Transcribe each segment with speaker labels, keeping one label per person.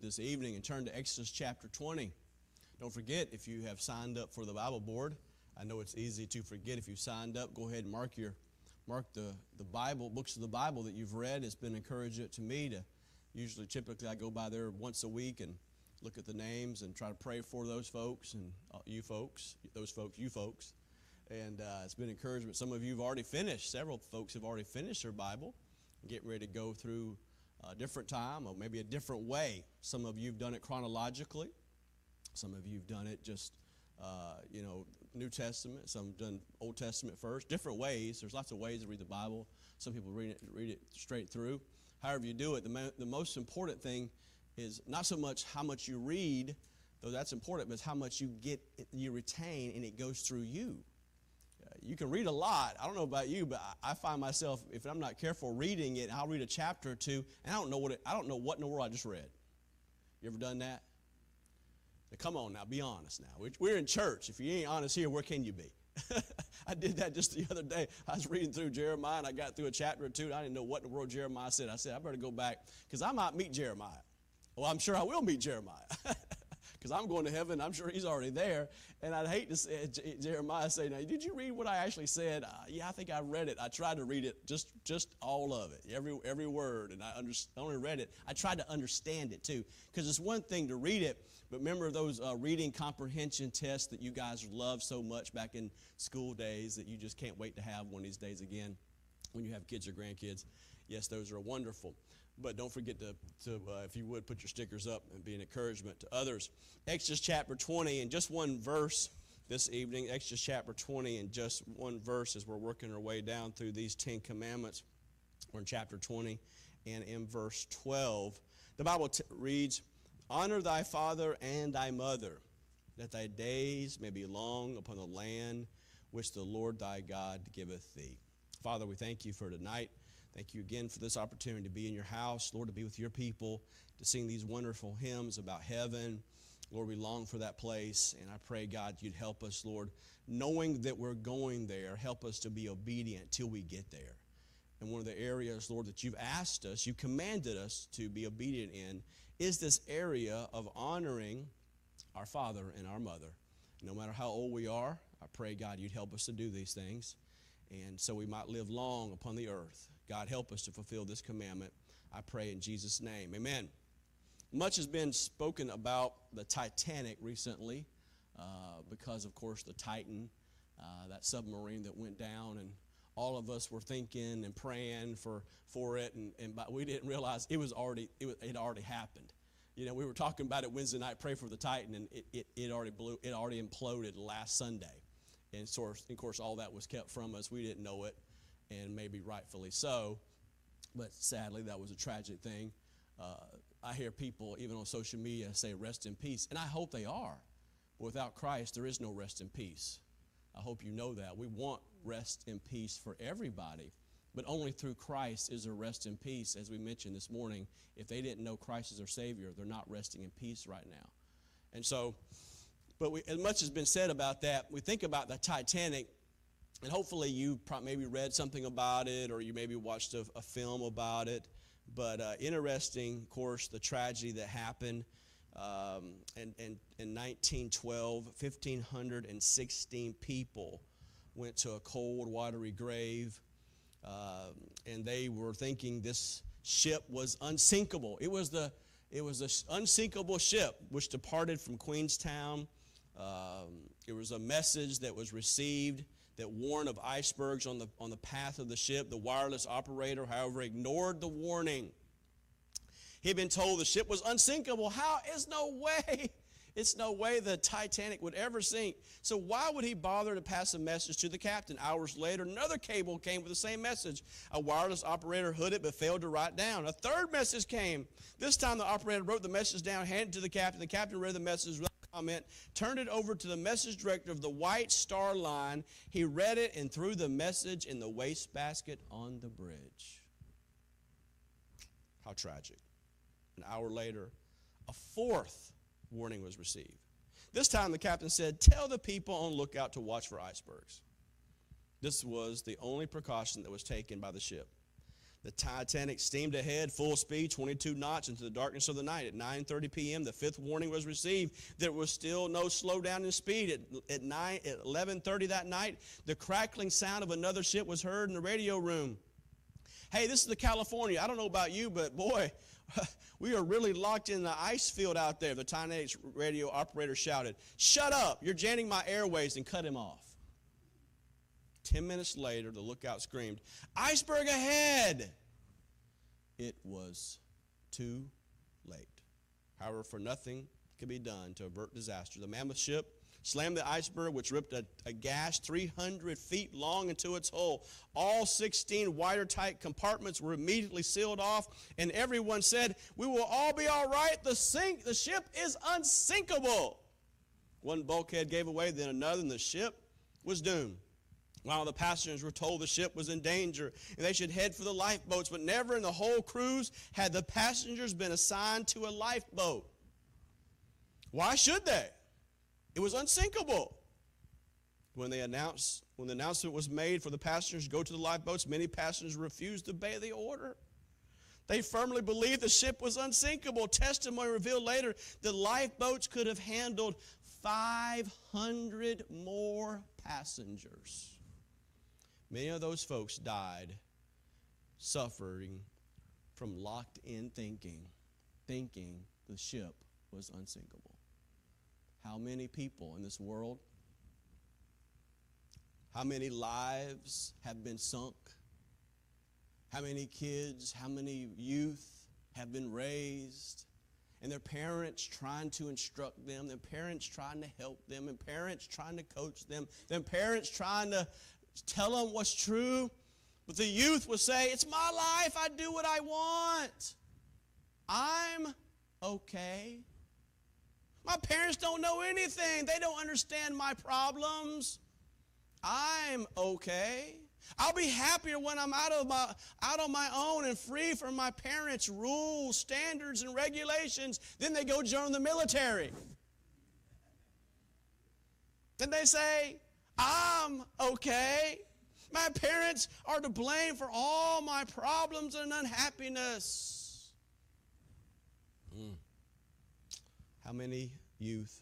Speaker 1: this evening and turn to Exodus chapter 20. Don't forget, if you have signed up for the Bible board, I know it's easy to forget if you signed up. Go ahead and mark your mark the, the Bible, books of the Bible that you've read. It's been encouragement to me to usually typically I go by there once a week and look at the names and try to pray for those folks and uh, you folks, those folks, you folks. And uh, it's been encouragement. Some of you have already finished. Several folks have already finished their Bible, getting ready to go through a different time or maybe a different way. Some of you have done it chronologically. Some of you have done it just, uh, you know, New Testament. Some have done Old Testament first. Different ways. There's lots of ways to read the Bible. Some people read it, read it straight through. However you do it, the, the most important thing is not so much how much you read, though that's important, but it's how much you get, you retain, and it goes through you. You can read a lot. I don't know about you, but I find myself, if I'm not careful reading it, I'll read a chapter or two, and I don't know what it, I don't know what in the world I just read. You ever done that? Now, come on now, be honest now. We're in church. If you ain't honest here, where can you be? I did that just the other day. I was reading through Jeremiah and I got through a chapter or two. And I didn't know what in the world Jeremiah said. I said, I better go back because I might meet Jeremiah. Well, I'm sure I will meet Jeremiah because I'm going to heaven. I'm sure he's already there. And I'd hate to say, Jeremiah say, "Now, did you read what I actually said?" Uh, yeah, I think I read it. I tried to read it, just just all of it, every every word, and I under, only read it. I tried to understand it too, because it's one thing to read it, but remember those uh, reading comprehension tests that you guys loved so much back in school days that you just can't wait to have one of these days again, when you have kids or grandkids. Yes, those are wonderful. But don't forget to, to uh, if you would, put your stickers up and be an encouragement to others. Exodus chapter 20, and just one verse this evening. Exodus chapter 20, and just one verse as we're working our way down through these Ten Commandments. We're in chapter 20 and in verse 12. The Bible t- reads, Honor thy father and thy mother, that thy days may be long upon the land which the Lord thy God giveth thee. Father, we thank you for tonight. Thank you again for this opportunity to be in your house, Lord, to be with your people, to sing these wonderful hymns about heaven. Lord, we long for that place, and I pray, God, you'd help us, Lord, knowing that we're going there, help us to be obedient till we get there. And one of the areas, Lord, that you've asked us, you commanded us to be obedient in, is this area of honoring our father and our mother. No matter how old we are, I pray, God, you'd help us to do these things, and so we might live long upon the earth. God, help us to fulfill this commandment. I pray in Jesus' name. Amen. Much has been spoken about the Titanic recently uh, because, of course, the Titan, uh, that submarine that went down, and all of us were thinking and praying for, for it, and, and we didn't realize it was already it, was, it already happened. You know, we were talking about it Wednesday night, pray for the Titan, and it, it, it already blew, it already imploded last Sunday. And so, of course, all that was kept from us. We didn't know it and maybe rightfully so. But sadly, that was a tragic thing. Uh, I hear people, even on social media, say, rest in peace. And I hope they are. But without Christ, there is no rest in peace. I hope you know that. We want rest in peace for everybody. But only through Christ is there rest in peace. As we mentioned this morning, if they didn't know Christ as their Savior, they're not resting in peace right now. And so, but we, as much has been said about that, we think about the Titanic and hopefully you maybe read something about it or you maybe watched a, a film about it. But uh, interesting, of course, the tragedy that happened um, in, in, in 1912. 1,516 people went to a cold, watery grave. Uh, and they were thinking this ship was unsinkable. It was the it was an unsinkable ship which departed from Queenstown. Um, it was a message that was received that warned of icebergs on the, on the path of the ship. The wireless operator, however, ignored the warning. He had been told the ship was unsinkable. How is no way? It's no way the Titanic would ever sink. So why would he bother to pass a message to the captain? Hours later, another cable came with the same message. A wireless operator it but failed to write down. A third message came. This time the operator wrote the message down, handed it to the captain. The captain read the message comment, turned it over to the message director of the White Star Line. He read it and threw the message in the wastebasket on the bridge. How tragic. An hour later, a fourth warning was received. This time the captain said, Tell the people on lookout to watch for icebergs. This was the only precaution that was taken by the ship. The Titanic steamed ahead full speed, 22 knots into the darkness of the night. At 9:30 p.m., the fifth warning was received. There was still no slowdown in speed. At, at 9 at 11:30 that night, the crackling sound of another ship was heard in the radio room. Hey, this is the California. I don't know about you, but boy, we are really locked in the ice field out there. The Titanic radio operator shouted, "Shut up! You're jamming my airways!" and cut him off. Ten minutes later, the lookout screamed, Iceberg ahead! It was too late. However, for nothing could be done to avert disaster. The mammoth ship slammed the iceberg, which ripped a, a gash 300 feet long into its hull. All 16 watertight compartments were immediately sealed off, and everyone said, We will all be all right. The, sink, the ship is unsinkable. One bulkhead gave away, then another, and the ship was doomed. While the passengers were told the ship was in danger and they should head for the lifeboats, but never in the whole cruise had the passengers been assigned to a lifeboat. Why should they? It was unsinkable. When they announced, when the announcement was made for the passengers to go to the lifeboats, many passengers refused to obey the order. They firmly believed the ship was unsinkable. Testimony revealed later the lifeboats could have handled 500 more passengers. Many of those folks died suffering from locked in thinking, thinking the ship was unsinkable. How many people in this world, how many lives have been sunk? How many kids, how many youth have been raised? And their parents trying to instruct them, their parents trying to help them, and parents trying to coach them, their parents trying to tell them what's true. But the youth will say, It's my life. I do what I want. I'm okay. My parents don't know anything, they don't understand my problems. I'm okay. I'll be happier when I'm out of my out on my own and free from my parents' rules, standards, and regulations. Then they go join the military. Then they say, I'm okay. My parents are to blame for all my problems and unhappiness. Mm. How many youth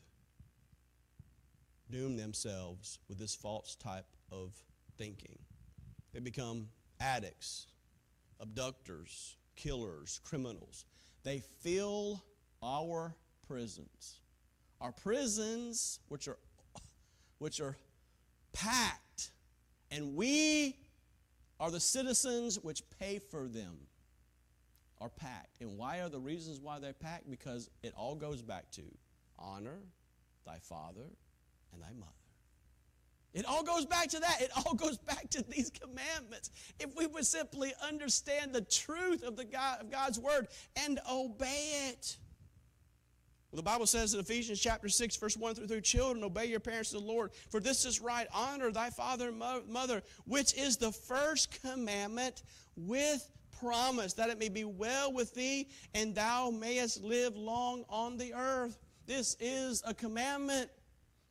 Speaker 1: doom themselves with this false type of thinking? They become addicts, abductors, killers, criminals. They fill our prisons. Our prisons, which are, which are packed, and we are the citizens which pay for them, are packed. And why are the reasons why they're packed? Because it all goes back to honor thy father and thy mother. It all goes back to that. It all goes back to these commandments. If we would simply understand the truth of, the God, of God's word and obey it. Well, the Bible says in Ephesians chapter 6, verse 1 through 3, Children, obey your parents to the Lord, for this is right. Honor thy father and mother, which is the first commandment with promise, that it may be well with thee, and thou mayest live long on the earth. This is a commandment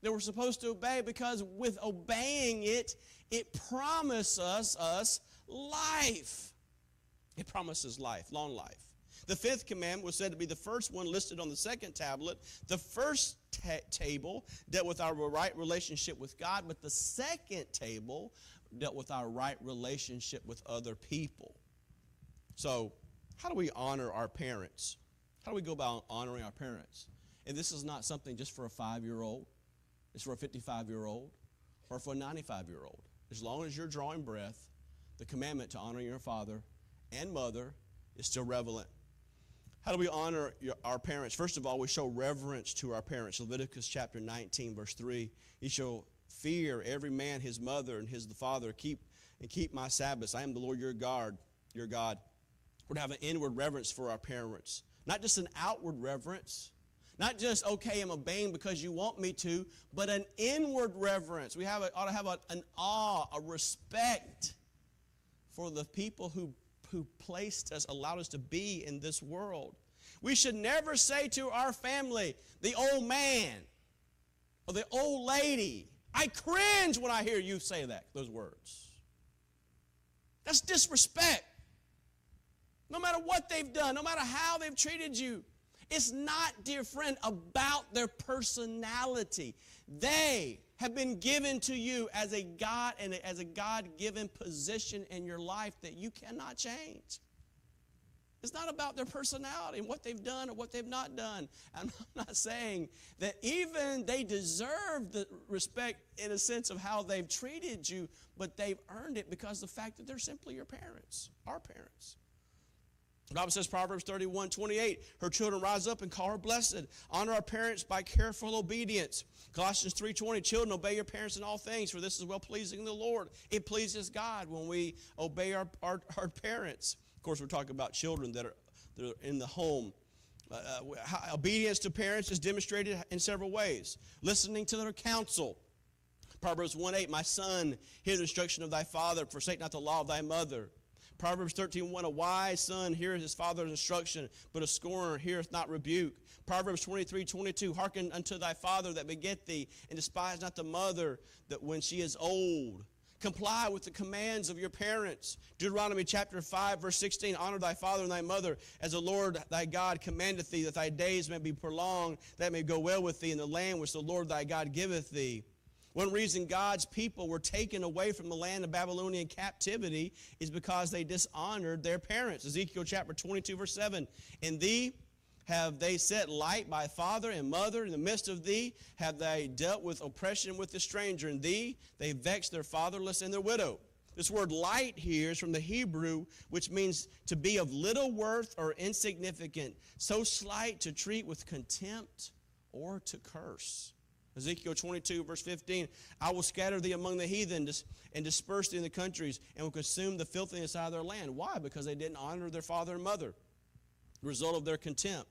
Speaker 1: that we're supposed to obey because with obeying it, it promises us, us life. It promises life, long life. The fifth commandment was said to be the first one listed on the second tablet. The first ta- table dealt with our right relationship with God, but the second table dealt with our right relationship with other people. So, how do we honor our parents? How do we go about honoring our parents? And this is not something just for a five year old, it's for a 55 year old or for a 95 year old. As long as you're drawing breath, the commandment to honor your father and mother is still relevant. How do we honor our parents? First of all, we show reverence to our parents. Leviticus chapter 19, verse 3. You shall fear every man his mother and his the father. Keep and keep my Sabbaths. I am the Lord your God, your God. We're to have an inward reverence for our parents, not just an outward reverence. Not just, okay, I'm obeying because you want me to, but an inward reverence. We have a, ought to have a, an awe, a respect for the people who who placed us, allowed us to be in this world. We should never say to our family, the old man or the old lady, I cringe when I hear you say that, those words. That's disrespect. No matter what they've done, no matter how they've treated you. It's not, dear friend, about their personality. They have been given to you as a God and as a God-given position in your life that you cannot change. It's not about their personality and what they've done or what they've not done. I'm not saying that even they deserve the respect in a sense of how they've treated you, but they've earned it because the fact that they're simply your parents, our parents. Bible says, Proverbs 31 28, her children rise up and call her blessed. Honor our parents by careful obedience. Colossians 3 20, children, obey your parents in all things, for this is well pleasing the Lord. It pleases God when we obey our, our, our parents. Of course, we're talking about children that are, that are in the home. Uh, uh obedience to parents is demonstrated in several ways. Listening to their counsel. Proverbs 1 8, my son, hear the instruction of thy father, forsake not the law of thy mother. Proverbs 13, 1, a wise son heareth his father's instruction, but a scorner heareth not rebuke. Proverbs 23, 22, hearken unto thy father that beget thee, and despise not the mother that when she is old. Comply with the commands of your parents. Deuteronomy chapter 5, verse 16 Honor thy father and thy mother, as the Lord thy God commandeth thee, that thy days may be prolonged, that may go well with thee in the land which the Lord thy God giveth thee. One reason God's people were taken away from the land of Babylonian captivity is because they dishonored their parents. Ezekiel chapter 22, verse 7. In thee have they set light by father and mother in the midst of thee? Have they dealt with oppression with the stranger? In thee they vexed their fatherless and their widow. This word light here is from the Hebrew, which means to be of little worth or insignificant, so slight to treat with contempt or to curse. Ezekiel 22, verse 15 I will scatter thee among the heathen and disperse thee in the countries and will consume the filthiness out of their land. Why? Because they didn't honor their father and mother. The result of their contempt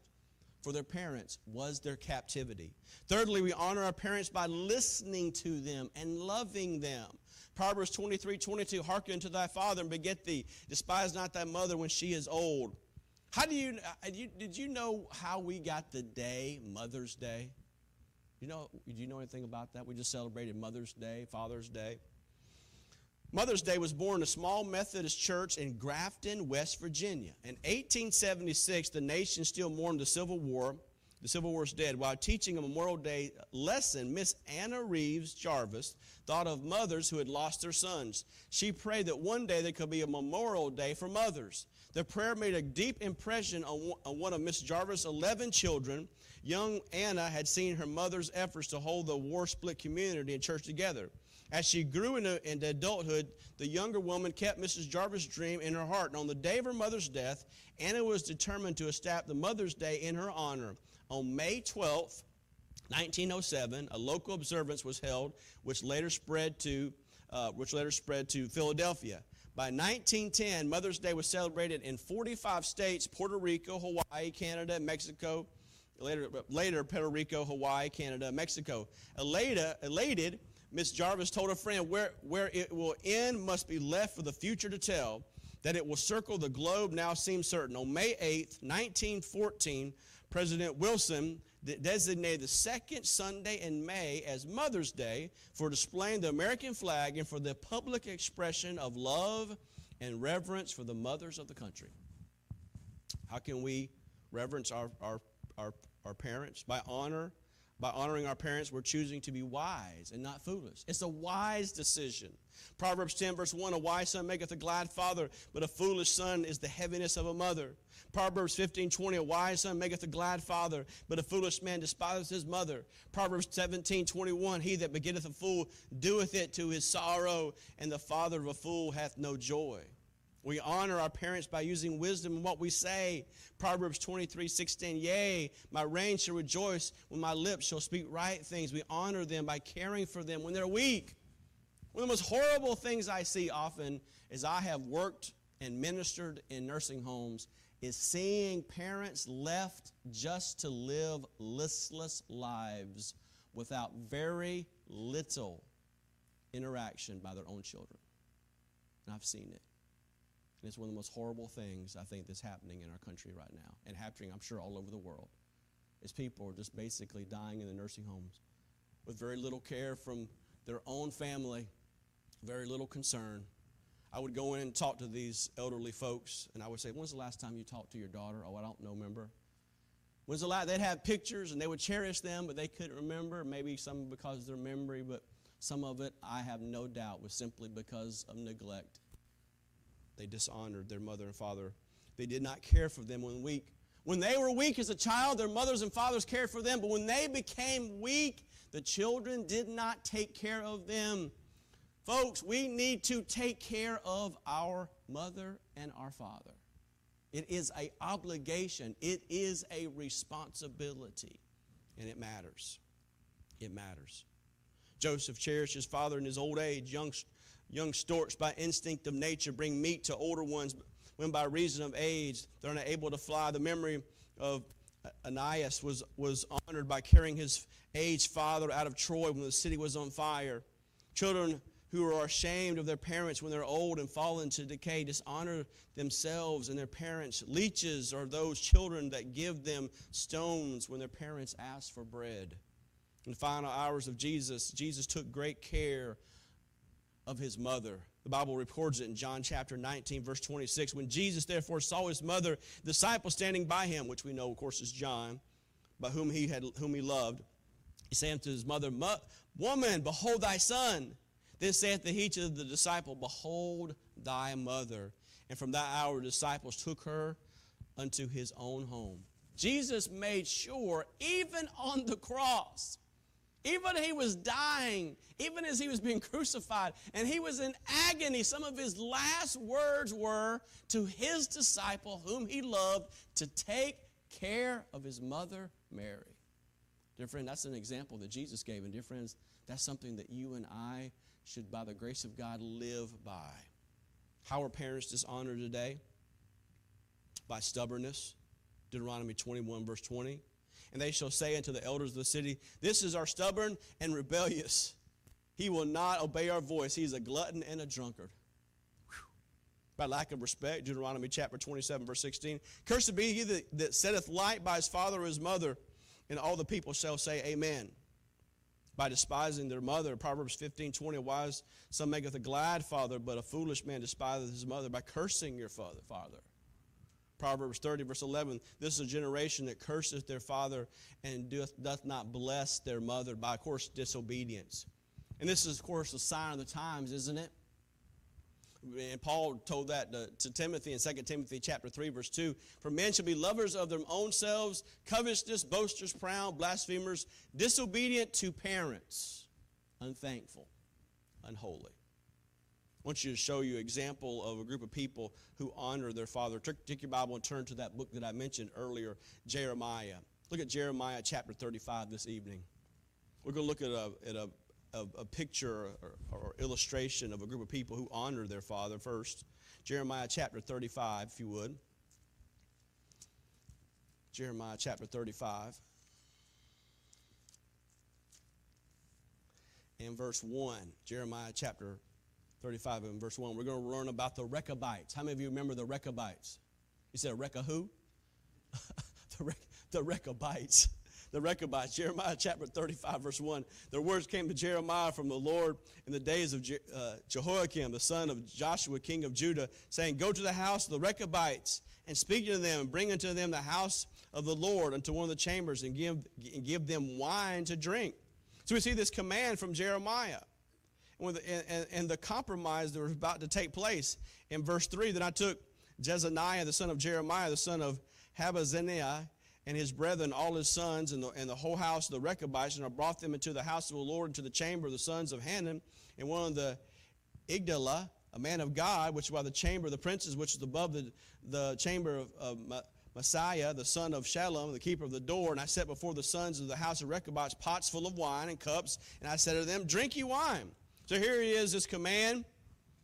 Speaker 1: for their parents was their captivity. Thirdly, we honor our parents by listening to them and loving them. Proverbs 23, 22 Hearken unto thy father and beget thee. Despise not thy mother when she is old. How do you, uh, did you know how we got the day, Mother's Day? You know, do you know anything about that? We just celebrated Mother's Day, Father's Day. Mother's Day was born in a small Methodist church in Grafton, West Virginia. In 1876, the nation still mourned the Civil War. The Civil War is dead. While teaching a Memorial Day lesson, Miss Anna Reeves Jarvis thought of mothers who had lost their sons. She prayed that one day there could be a Memorial Day for mothers. The prayer made a deep impression on one of Miss Jarvis' 11 children young Anna had seen her mother's efforts to hold the war split community and church together. As she grew into, into, adulthood, the younger woman kept Mrs. Jarvis' dream in her heart. And on the day of her mother's death, Anna was determined to establish the Mother's Day in her honor. On May 12th, 1907, a local observance was held, which later spread to, uh, which later spread to Philadelphia. By 1910, Mother's Day was celebrated in 45 states: Puerto Rico, Hawaii, Canada, Mexico, Later, later Puerto Rico, Hawaii, Canada, Mexico. Elated, elated Miss Jarvis told her friend, where, where it will end must be left for the future to tell. That it will circle the globe now seems certain. On May 8, 1914, President Wilson designated the second Sunday in May as Mother's Day for displaying the American flag and for the public expression of love and reverence for the mothers of the country. How can we reverence our, our our, our parents, by honor, by honoring our parents, we're choosing to be wise and not foolish. It's a wise decision. Proverbs 10, verse 1 A wise son maketh a glad father, but a foolish son is the heaviness of a mother. Proverbs 15, 20 A wise son maketh a glad father, but a foolish man despiseth his mother. Proverbs 17, 21 He that begetteth a fool doeth it to his sorrow, and the father of a fool hath no joy. We honor our parents by using wisdom in what we say. Proverbs 23 16, Yea, my reign shall rejoice when my lips shall speak right things. We honor them by caring for them when they're weak. One of the most horrible things I see often as I have worked and ministered in nursing homes is seeing parents left just to live listless lives without very little interaction by their own children. And I've seen it. And it's one of the most horrible things I think that's happening in our country right now, and happening, I'm sure, all over the world. Is people are just basically dying in the nursing homes with very little care from their own family, very little concern. I would go in and talk to these elderly folks, and I would say, When's the last time you talked to your daughter? Oh, I don't know, remember. When's the last? They'd have pictures and they would cherish them, but they couldn't remember. Maybe some because of their memory, but some of it, I have no doubt, was simply because of neglect. They dishonored their mother and father. They did not care for them when weak. When they were weak as a child, their mothers and fathers cared for them, but when they became weak, the children did not take care of them. Folks, we need to take care of our mother and our father. It is a obligation. It is a responsibility, and it matters. It matters. Joseph cherished his father in his old age. Young, young storks, by instinct of nature, bring meat to older ones when by reason of age they're unable to fly. The memory of Aeneas was, was honored by carrying his aged father out of Troy when the city was on fire. Children who are ashamed of their parents when they're old and fall into decay dishonor themselves and their parents. Leeches are those children that give them stones when their parents ask for bread. In the final hours of Jesus, Jesus took great care of his mother. The Bible records it in John chapter 19, verse 26. When Jesus therefore saw his mother, the disciple standing by him, which we know, of course, is John, by whom he had whom he loved, he said to his mother, Woman, behold thy son. Then saith the he to the disciple, Behold thy mother. And from that hour the disciples took her unto his own home. Jesus made sure, even on the cross, even he was dying, even as he was being crucified, and he was in agony, some of his last words were to his disciple, whom he loved, to take care of his mother, Mary. Dear friend, that's an example that Jesus gave. And dear friends, that's something that you and I should, by the grace of God, live by. How are parents dishonored today? By stubbornness. Deuteronomy 21, verse 20. And they shall say unto the elders of the city, This is our stubborn and rebellious. He will not obey our voice. He is a glutton and a drunkard. By lack of respect, Deuteronomy chapter 27, verse 16. Cursed be he that, that setteth light by his father or his mother, and all the people shall say, Amen by despising their mother. Proverbs 15, 20, wise son maketh a glad father, but a foolish man despiseth his mother by cursing your father. father. Proverbs 30, verse 11, this is a generation that curseth their father and doth, doth not bless their mother by, of course, disobedience. And this is, of course, a sign of the times, isn't it? And Paul told that to, to, Timothy in 2 Timothy chapter 3, verse 2. For men shall be lovers of their own selves, covetous, boasters, proud, blasphemers, disobedient to parents, unthankful, unholy. I want you to show you example of a group of people who honor their father. Take your Bible and turn to that book that I mentioned earlier, Jeremiah. Look at Jeremiah chapter 35 this evening. We're going to look at a, at a a, a picture or, or illustration of a group of people who honor their father first. Jeremiah chapter 35, if you would. Jeremiah chapter 35. In verse 1, Jeremiah chapter 35 and verse 1, we're going to learn about the Rechabites. How many of you remember the Rechabites? You said Recca who? the, Rech, the Rechabites the Rechabites. Jeremiah chapter 35, verse 1. Their words came to Jeremiah from the Lord in the days of Je- uh, Jehoiakim, the son of Joshua, king of Judah, saying, Go to the house of the Rechabites and speak to them, and bring unto them the house of the Lord unto one of the chambers, and give, and give them wine to drink. So we see this command from Jeremiah. And, and, and the compromise that was about to take place in verse 3 then I took Jaazaniah, the son of Jeremiah, the son of Habaziniah, and his brethren, all his sons, and the, and the whole house of the Rechabites, and I brought them into the house of the Lord, into the chamber of the sons of Hanan, and one of the Igdala, a man of God, which by the chamber of the princes, which is above the, the chamber of, of Maaseiah, the son of Shallum, the keeper of the door. And I set before the sons of the house of Rechabites pots full of wine and cups, and I said to them, Drink ye wine. So here he is, this command.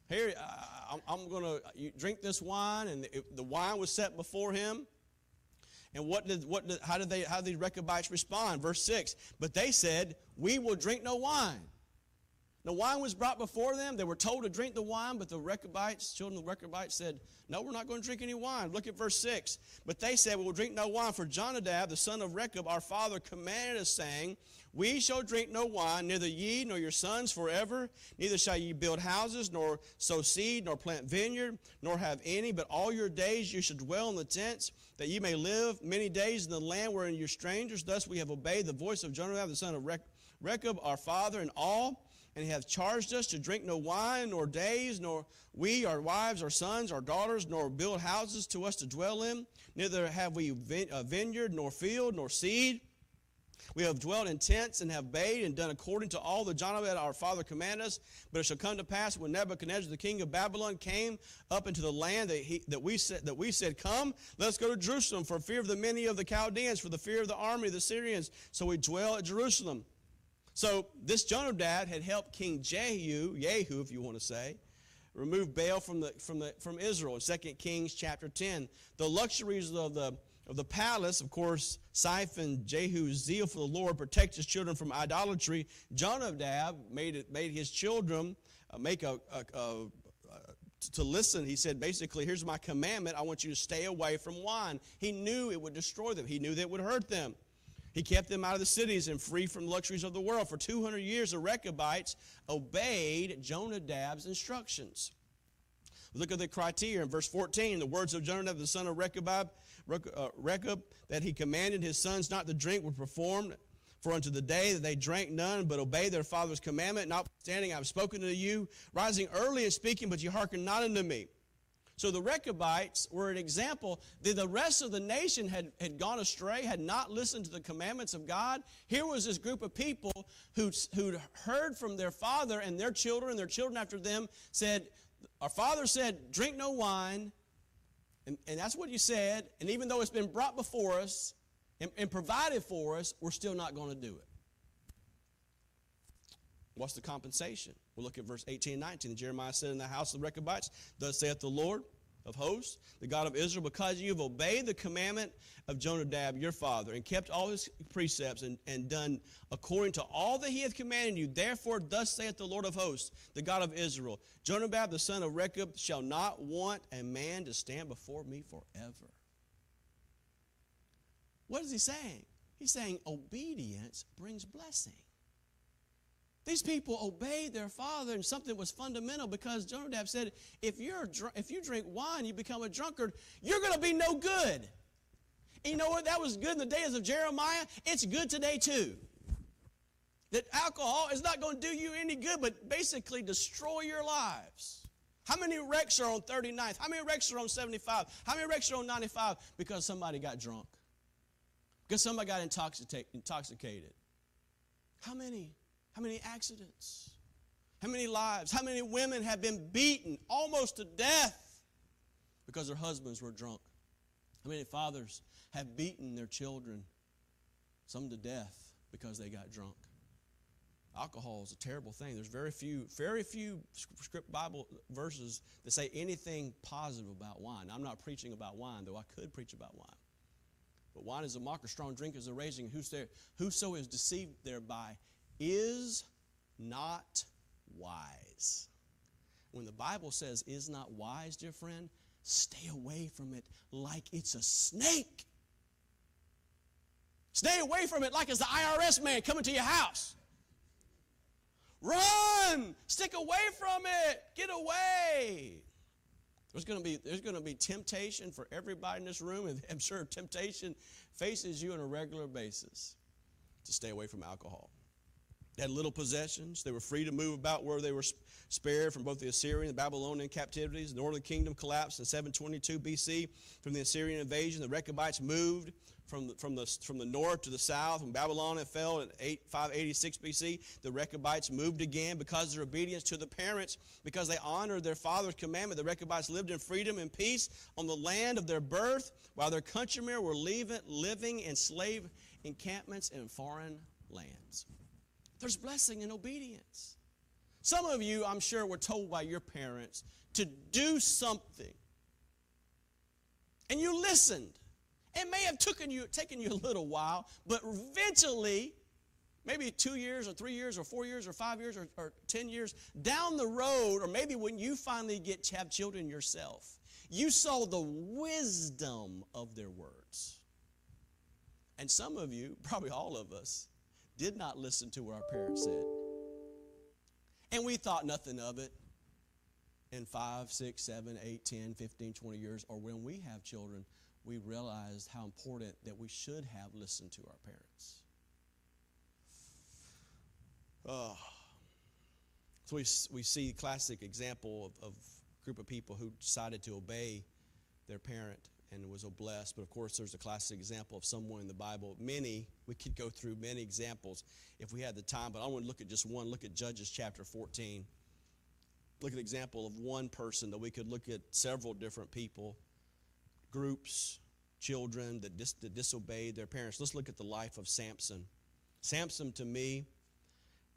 Speaker 1: Here, uh, I'm, going to drink this wine, and it, the wine was set before him. And what did, what did, how did they, how did the Rechabites respond? Verse 6, but they said, we will drink no wine. The wine was brought before them. They were told to drink the wine, but the Rechabites, children of the Rechabites, said, No, we're not going to drink any wine. Look at verse 6. But they said, We will drink no wine, for Jonadab, the son of Rechab, our father, commanded us, saying, We shall drink no wine, neither ye nor your sons forever. Neither shall ye build houses, nor sow seed, nor plant vineyard, nor have any, but all your days you shall dwell in the tents, that ye may live many days in the land wherein you're strangers. Thus we have obeyed the voice of Jonadab, the son of Rechab, our father, in all and he hath charged us to drink no wine, nor days, nor we, our wives, our sons, our daughters, nor build houses to us to dwell in. Neither have we a uh, vineyard, nor field, nor seed. We have dwelt in tents and have bathed and done according to all that Jonadab our father commanded us. But it shall come to pass when Nebuchadnezzar the king of Babylon came up into the land that, he, that, we said, that we said, Come, let us go to Jerusalem for fear of the many of the Chaldeans, for the fear of the army of the Syrians. So we dwell at Jerusalem. So this Jonadab had helped King Jehu, Jehu, if you want to say, remove Baal from, the, from, the, from Israel in 2 Kings chapter 10. The luxuries of the, of the palace, of course, Siphon, Jehu's zeal for the Lord, protect his children from idolatry. Jonadab made, it, made his children uh, make a, a, a to listen, he said, basically, here's my commandment. I want you to stay away from wine. He knew it would destroy them, he knew that it would hurt them. He kept them out of the cities and free from luxuries of the world. For 200 years, the Rechabites obeyed Jonadab's instructions. Look at the criteria in verse 14. The words of Jonadab, the son of Rechab, Rechab, uh, that he commanded his sons not to drink were performed. For unto the day that they drank none, but obeyed their father's commandment, notwithstanding I have spoken to you, rising early and speaking, but ye hearken not unto me. So the Rechabites were an example that the rest of the nation had, had gone astray, had not listened to the commandments of God. Here was this group of people who'd, who'd heard from their father and their children, and their children after them said, Our father said, drink no wine. And, and that's what you said. And even though it's been brought before us and, and provided for us, we're still not going to do it. What's the compensation? We'll look at verse 18 and 19. Jeremiah said in the house of the Rechabites, Thus saith the Lord of hosts, the God of Israel, because you have obeyed the commandment of Jonadab your father, and kept all his precepts, and, and done according to all that he hath commanded you. Therefore, thus saith the Lord of hosts, the God of Israel, Jonadab the son of Rechab shall not want a man to stand before me forever. What is he saying? He's saying obedience brings blessing. These people obeyed their father, and something was fundamental because Jonadab said, if, you're dr- if you drink wine, you become a drunkard, you're going to be no good. And you know what? That was good in the days of Jeremiah. It's good today, too. That alcohol is not going to do you any good, but basically destroy your lives. How many wrecks are on 39th? How many wrecks are on 75? How many wrecks are on 95? Because somebody got drunk. Because somebody got intoxicated. How many? How many accidents? How many lives? How many women have been beaten almost to death because their husbands were drunk? How many fathers have beaten their children, some to death, because they got drunk? Alcohol is a terrible thing. There's very few, very few script Bible verses that say anything positive about wine. I'm not preaching about wine, though I could preach about wine. But wine is a mocker, strong drink is a raging. Whoso is deceived thereby is not wise. When the Bible says is not wise, dear friend, stay away from it like it's a snake. Stay away from it like it's the IRS man coming to your house. Run! Stick away from it. Get away. There's going to be there's going to be temptation for everybody in this room, and I'm sure temptation faces you on a regular basis to stay away from alcohol. Had little possessions. They were free to move about where they were spared from both the Assyrian and Babylonian captivities. The northern kingdom collapsed in 722 BC from the Assyrian invasion. The Rechabites moved from the, from the, from the north to the south. When Babylon had fell in 8, 586 BC, the Rechabites moved again because of their obedience to the parents, because they honored their father's commandment. The Rechabites lived in freedom and peace on the land of their birth, while their countrymen were leaving, living in slave encampments in foreign lands. There's blessing in obedience. Some of you, I'm sure, were told by your parents to do something. And you listened. It may have taken you, taken you a little while, but eventually maybe two years or three years or four years or five years or, or 10 years down the road, or maybe when you finally get to have children yourself, you saw the wisdom of their words. And some of you, probably all of us, did not listen to what our parents said. And we thought nothing of it in 5, 6, 7, 8, 10, 15, 20 years, or when we have children, we realized how important that we should have listened to our parents. Oh. So we, we see classic example of, of a group of people who decided to obey their parent and was a blessed. But of course, there's a classic example of someone in the Bible. Many, we could go through many examples if we had the time, but I want to look at just one. Look at Judges chapter 14. Look at an example of one person that we could look at several different people, groups, children that, dis- that disobeyed their parents. Let's look at the life of Samson. Samson, to me,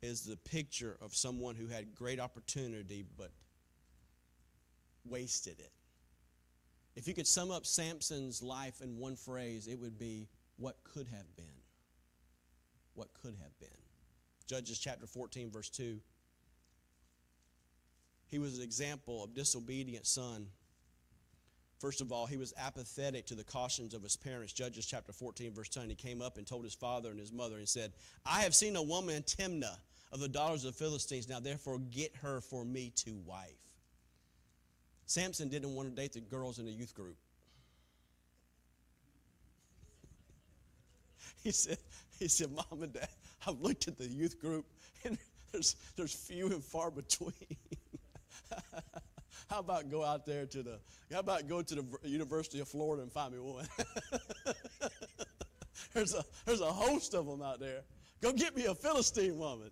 Speaker 1: is the picture of someone who had great opportunity but wasted it. If you could sum up Samson's life in one phrase, it would be what could have been. What could have been. Judges chapter 14, verse 2. He was an example of disobedient son. First of all, he was apathetic to the cautions of his parents. Judges chapter 14, verse 10. He came up and told his father and his mother and said, I have seen a woman, Timnah, of the daughters of the Philistines. Now therefore get her for me to wife. Samson didn't want to date the girls in the youth group. He said, he said, Mom and Dad, I've looked at the youth group and there's, there's few and far between. how about go out there to the, how about go to the University of Florida and find me one? there's, a, there's a host of them out there. Go get me a Philistine woman.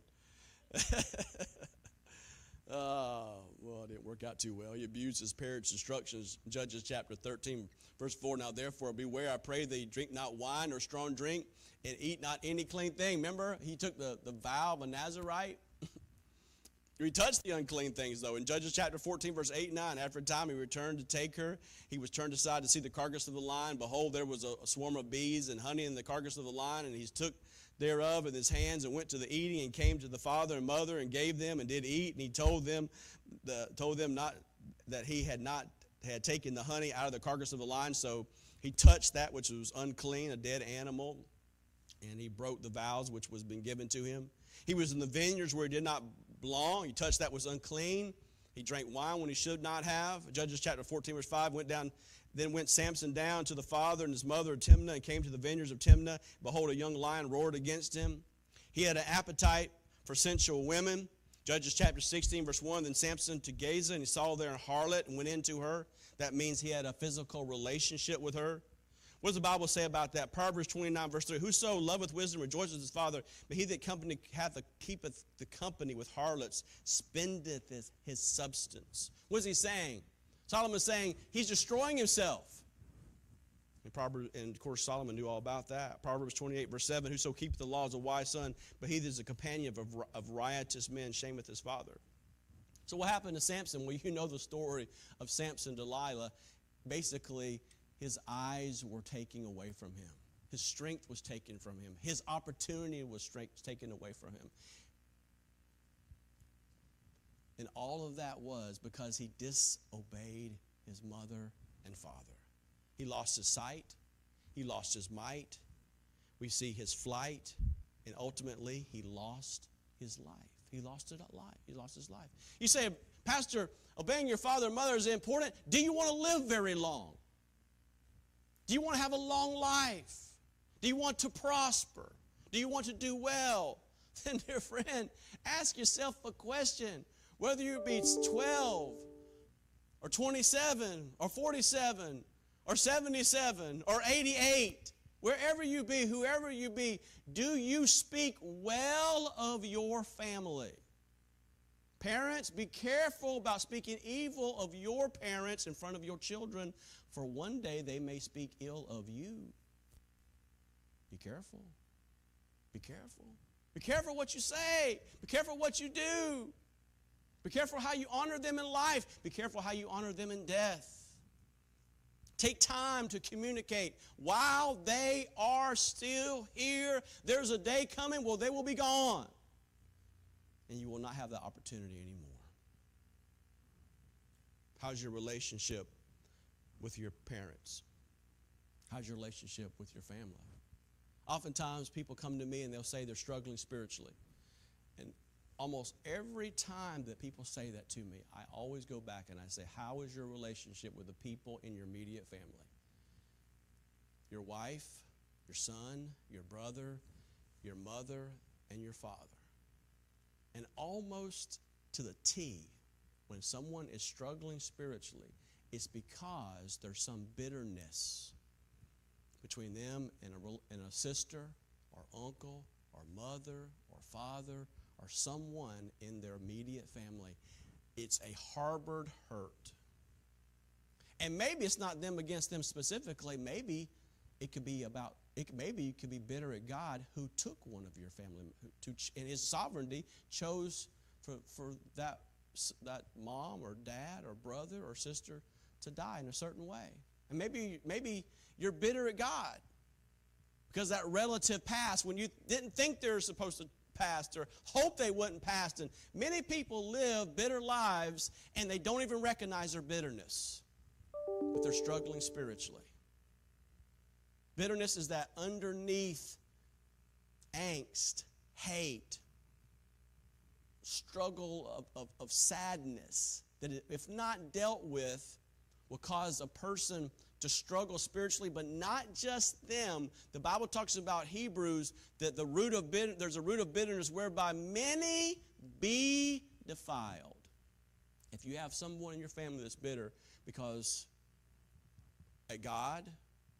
Speaker 1: Uh, well, it didn't work out too well. He abused his parents' instructions. Judges chapter 13, verse 4. Now, therefore, beware, I pray thee, drink not wine or strong drink, and eat not any clean thing. Remember, he took the, the vow of a Nazarite. He touched the unclean things, though. In Judges chapter 14, verse 8 and 9, after a time he returned to take her. He was turned aside to see the carcass of the lion. Behold, there was a, swarm of bees and honey in the carcass of the lion, and he took thereof in his hands and went to the eating and came to the father and mother and gave them and did eat and he told them the, told them not that he had not had taken the honey out of the carcass of the lion so he touched that which was unclean a dead animal and he broke the vows which was been given to him he was in the vineyards where he did not belong he touched that was unclean he drank wine when he should not have judges chapter 14 verse 5 went down then went Samson down to the father and his mother Timnah and came to the vineyards of Timnah. Behold, a young lion roared against him. He had an appetite for sensual women. Judges chapter 16, verse 1. Then Samson to Gaza, and he saw there a harlot and went into her. That means he had a physical relationship with her. What does the Bible say about that? Proverbs 29, verse 3. Whoso loveth wisdom rejoices his father, but he that company hath a, keepeth the company with harlots spendeth his, his substance. What is he saying? Solomon is saying he's destroying himself. And, Proverbs, and of course, Solomon knew all about that. Proverbs 28, verse 7 Whoso keepeth the laws of a wise son, but he that is a companion of, of riotous men shameth his father. So, what happened to Samson? Well, you know the story of Samson, Delilah. Basically, his eyes were taken away from him. His strength was taken from him. His opportunity was strength, taken away from him. And all of that was because he disobeyed his mother and father. He lost his sight, he lost his might. We see his flight, and ultimately he lost his life. He lost it life. He lost his life. You say, Pastor, obeying your father and mother is important. Do you want to live very long? Do you want to have a long life? Do you want to prosper? Do you want to do well? Then, dear friend, ask yourself a question whether you be 12 or 27 or 47 or 77 or 88, wherever you be, whoever you be, do you speak well of your family? Parents, be careful about speaking evil of your parents in front of your children, for one day they may speak ill of you. Be careful. Be careful. Be careful what you say. Be careful what you do. Be careful how you honor them in life. Be careful how you honor them in death. Take time to communicate. While they are still here, there's a day coming, well, they will be gone. And you will not have that opportunity anymore. How's your relationship with your parents? How's your relationship with your family? Oftentimes, people come to me and they'll say they're struggling spiritually. And almost every time that people say that to me, I always go back and I say, How is your relationship with the people in your immediate family? Your wife, your son, your brother, your mother, and your father. And almost to the T, when someone is struggling spiritually, it's because there's some bitterness between them and a, and a sister or uncle or mother or father or someone in their immediate family. It's a harbored hurt. And maybe it's not them against them specifically. Maybe it could be about, it, maybe you could be bitter at God who took one of your family, to, in his sovereignty, chose for, for that, that mom or dad or brother or sister to die in a certain way. And maybe, maybe you're bitter at God because that relative passed when you didn't think they were supposed to pass or hope they wouldn't pass. And many people live bitter lives and they don't even recognize their bitterness, but they're struggling spiritually. Bitterness is that underneath angst, hate, struggle of, of, of sadness that, if not dealt with, will cause a person to struggle spiritually, but not just them. The Bible talks about Hebrews that the root of bitter, there's a root of bitterness whereby many be defiled. If you have someone in your family that's bitter because a God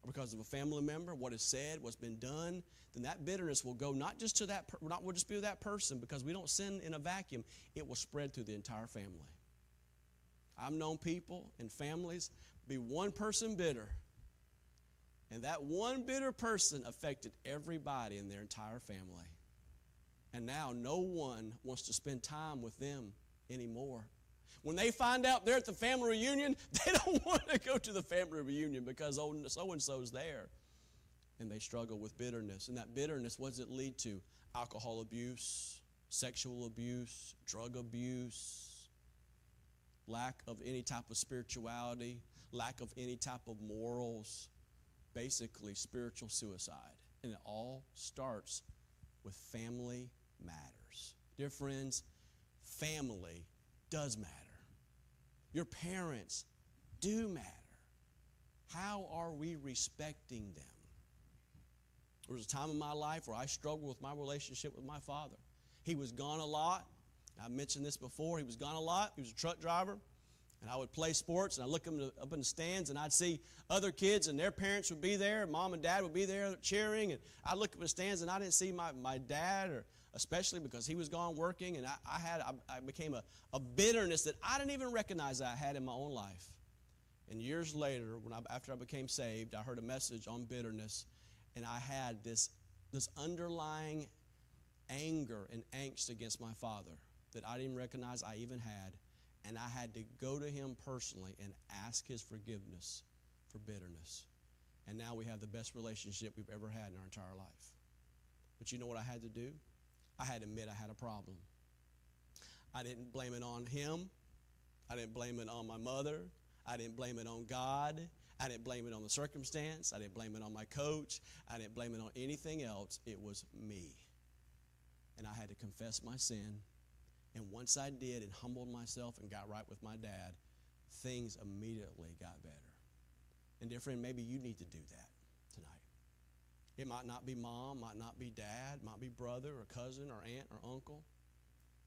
Speaker 1: or because of a family member, what is said, what's been done, then that bitterness will go not just to that, not will just be that person because we don't sin in a vacuum. It will spread through the entire family. I've known people and families be one person bitter. And that one bitter person affected everybody in their entire family. And now no one wants to spend time with them anymore. When they find out they're at the family reunion, they don't want to go to the family reunion because so and so's there. And they struggle with bitterness. And that bitterness, what does it lead to? Alcohol abuse, sexual abuse, drug abuse, lack of any type of spirituality, lack of any type of morals, basically spiritual suicide. And it all starts with family matters. Dear friends, family does matter. Your parents do matter. How are we respecting them? There was a time in my life where I struggled with my relationship with my father. He was gone a lot. I mentioned this before. He was gone a lot. He was a truck driver and I would play sports, and I'd look up in the stands, and I'd see other kids, and their parents would be there, mom and dad would be there cheering, and I'd look up in the stands, and I didn't see my, my dad, or especially because he was gone working, and I, I had I, I became a, a bitterness that I didn't even recognize I had in my own life. And years later, when I, after I became saved, I heard a message on bitterness, and I had this this underlying anger and angst against my father that I didn't recognize I even had and I had to go to him personally and ask his forgiveness for bitterness. And now we have the best relationship we've ever had in our entire life. But you know what I had to do? I had to admit I had a problem. I didn't blame it on him. I didn't blame it on my mother. I didn't blame it on God. I didn't blame it on the circumstance. I didn't blame it on my coach. I didn't blame it on anything else. It was me. And I had to confess my sin and once I did and humbled myself and got right with my dad, things immediately got better. And dear friend, maybe you need to do that tonight. It might not be mom, might not be dad, might be brother or cousin or aunt or uncle.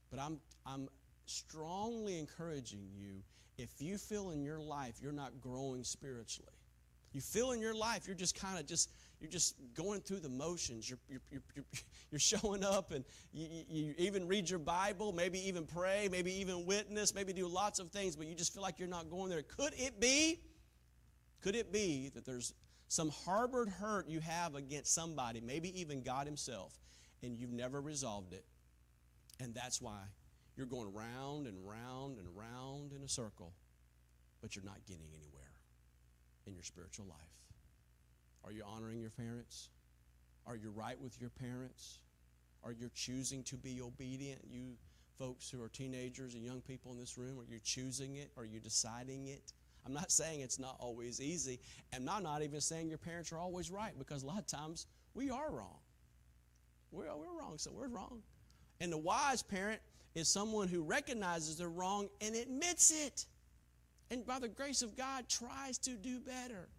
Speaker 1: But I'm, I'm strongly encouraging you if you feel in your life you're not growing spiritually, you feel in your life you're just kind of just you're just going through the motions. You're, you're, you're, you're showing up and you, you even read your Bible, maybe even pray, maybe even witness, maybe do lots of things, but you just feel like you're not going there. Could it be? Could it be that there's some harbored hurt you have against somebody, maybe even God Himself, and you've never resolved it? And that's why you're going round and round and round in a circle, but you're not getting anywhere. in your spiritual life? Are you honoring your parents? Are you right with your parents? Are you choosing to be obedient? You folks who are teenagers and young people in this room, are you choosing it? Are you deciding it? I'm not saying it's not always easy, and I'm not even saying your parents are always right because a lot of times we are wrong. We're, we're wrong, so we're wrong. And the wise parent is someone who recognizes they're wrong and admits it. And by the grace of God, tries to do better.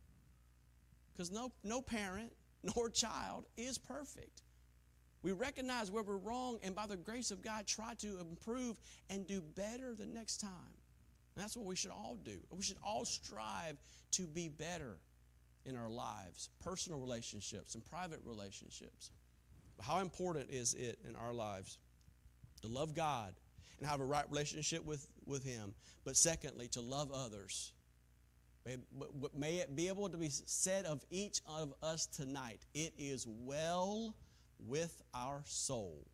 Speaker 1: Because no, no parent nor child is perfect. We recognize where we're wrong, and by the grace of God, try to improve and do better the next time. And that's what we should all do. We should all strive to be better in our lives, personal relationships and private relationships. How important is it in our lives to love God and have a right relationship with, with Him, but secondly, to love others? May it be able to be said of each of us tonight, it is well with our soul.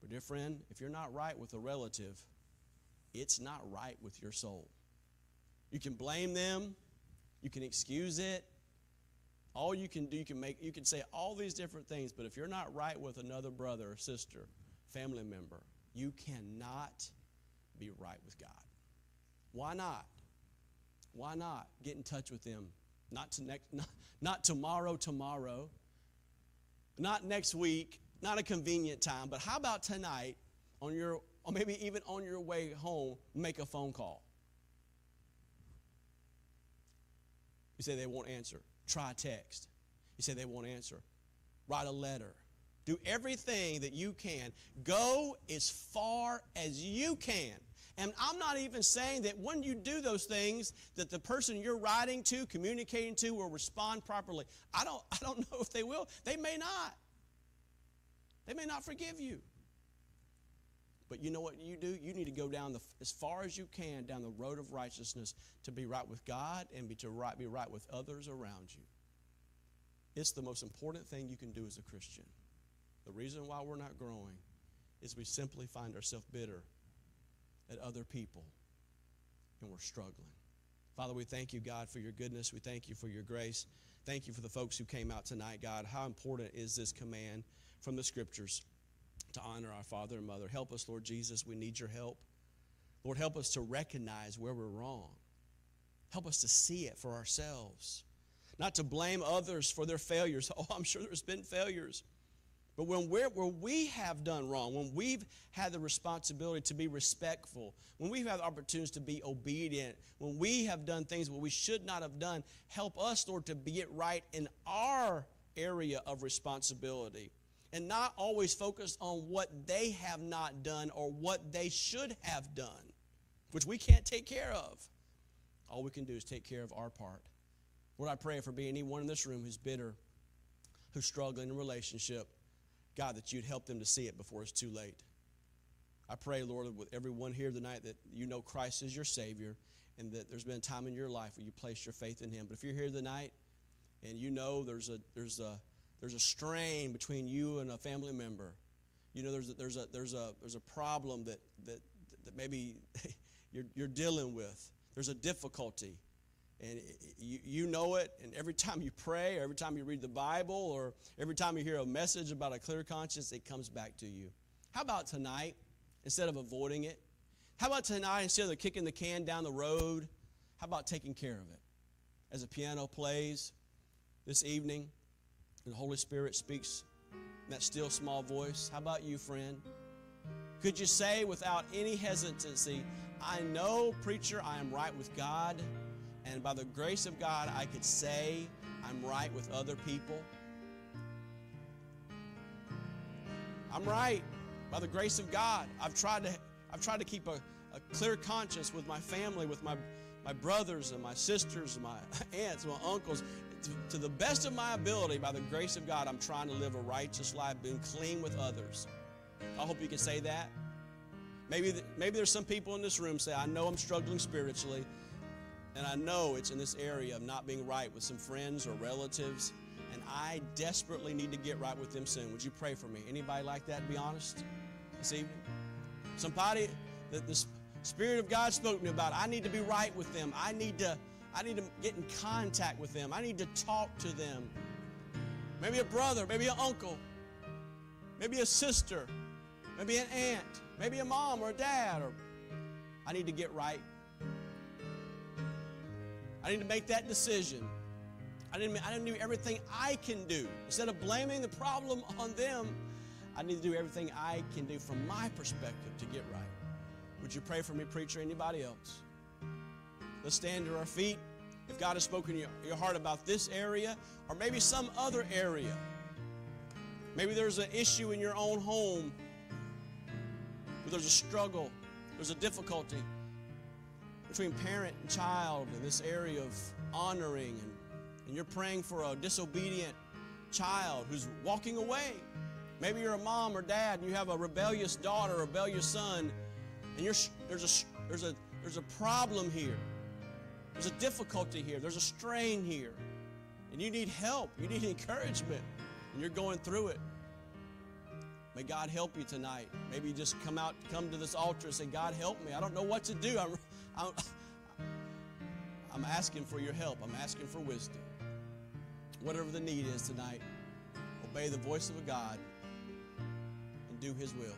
Speaker 1: But, dear friend, if you're not right with a relative, it's not right with your soul. You can blame them, you can excuse it. All you can do, you can make, you can say all these different things, but if you're not right with another brother or sister, family member, you cannot be right with God. Why not? Why not get in touch with them? Not to next, not, not tomorrow, tomorrow, not next week, not a convenient time, but how about tonight on your, or maybe even on your way home, make a phone call? You say they won't answer. Try text. You say they won't answer. Write a letter. Do everything that you can. Go as far as you can. And I'm not even saying that when you do those things that the person you're writing to, communicating to will respond properly. I don't I don't know if they will. They may not. They may not forgive you. But you know what you do? You need to go down the, as far as you can down the road of righteousness to be right with God and be to right, be right with others around you. It's the most important thing you can do as a Christian. The reason why we're not growing is we simply find ourselves bitter at other people and we're struggling. Father, we thank you, God, for your goodness. We thank you for your grace. Thank you for the folks who came out tonight, God. How important is this command from the scriptures to honor our father and mother? Help us, Lord Jesus. We need your help. Lord, help us to recognize where we're wrong. Help us to see it for ourselves, not to blame others for their failures. Oh, I'm sure there's been failures. But when where we have done wrong, when we've had the responsibility to be respectful, when we've had opportunities to be obedient, when we have done things what we should not have done, help us, Lord, to be it right in our area of responsibility and not always focus on what they have not done or what they should have done, which we can't take care of. All we can do is take care of our part. Lord, I pray for being anyone in this room who's bitter, who's struggling in a relationship, God, that you'd help them to see it before it's too late. I pray, Lord, with everyone here tonight that you know Christ is your Savior and that there's been a time in your life where you placed your faith in Him. But if you're here tonight and you know there's a, there's a, there's a strain between you and a family member, you know there's a, there's a, there's a, there's a problem that, that, that maybe you're, you're dealing with, there's a difficulty and you, you know it, and every time you pray, or every time you read the Bible, or every time you hear a message about a clear conscience, it comes back to you. How about tonight, instead of avoiding it? How about tonight, instead of kicking the can down the road, how about taking care of it? As the piano plays this evening, and the Holy Spirit speaks that still small voice, how about you, friend? Could you say without any hesitancy, I know, preacher, I am right with God? And by the grace of God, I could say I'm right with other people. I'm right by the grace of God. I've tried to, I've tried to keep a, a clear conscience with my family, with my, my brothers and my sisters and my aunts and my uncles. To, to the best of my ability, by the grace of God, I'm trying to live a righteous life, being clean with others. I hope you can say that. Maybe, maybe there's some people in this room say, I know I'm struggling spiritually. And I know it's in this area of not being right with some friends or relatives, and I desperately need to get right with them soon. Would you pray for me? Anybody like that, be honest, this evening? Somebody that the Spirit of God spoke to me about, I need to be right with them. I need to, I need to get in contact with them. I need to talk to them. Maybe a brother, maybe an uncle, maybe a sister, maybe an aunt, maybe a mom or a dad, or I need to get right. I need to make that decision. I didn't, I didn't do everything I can do. Instead of blaming the problem on them, I need to do everything I can do from my perspective to get right. Would you pray for me, preacher? Anybody else? Let's stand to our feet. If God has spoken your, your heart about this area or maybe some other area, maybe there's an issue in your own home, there's a struggle, there's a difficulty between parent and child in this area of honoring and, and you're praying for a disobedient child who's walking away. Maybe you're a mom or dad and you have a rebellious daughter, rebellious son, and there's, a, there's, a, there's a problem here. There's a difficulty here. There's a strain here. And you need help. You need encouragement. And you're going through it. May God help you tonight. Maybe you just come out, come to this altar and say, God, help me. I don't know what to do. I'm, I'm, asking for your help. I'm asking for wisdom. Whatever the need is tonight, obey the voice of a God and do His will.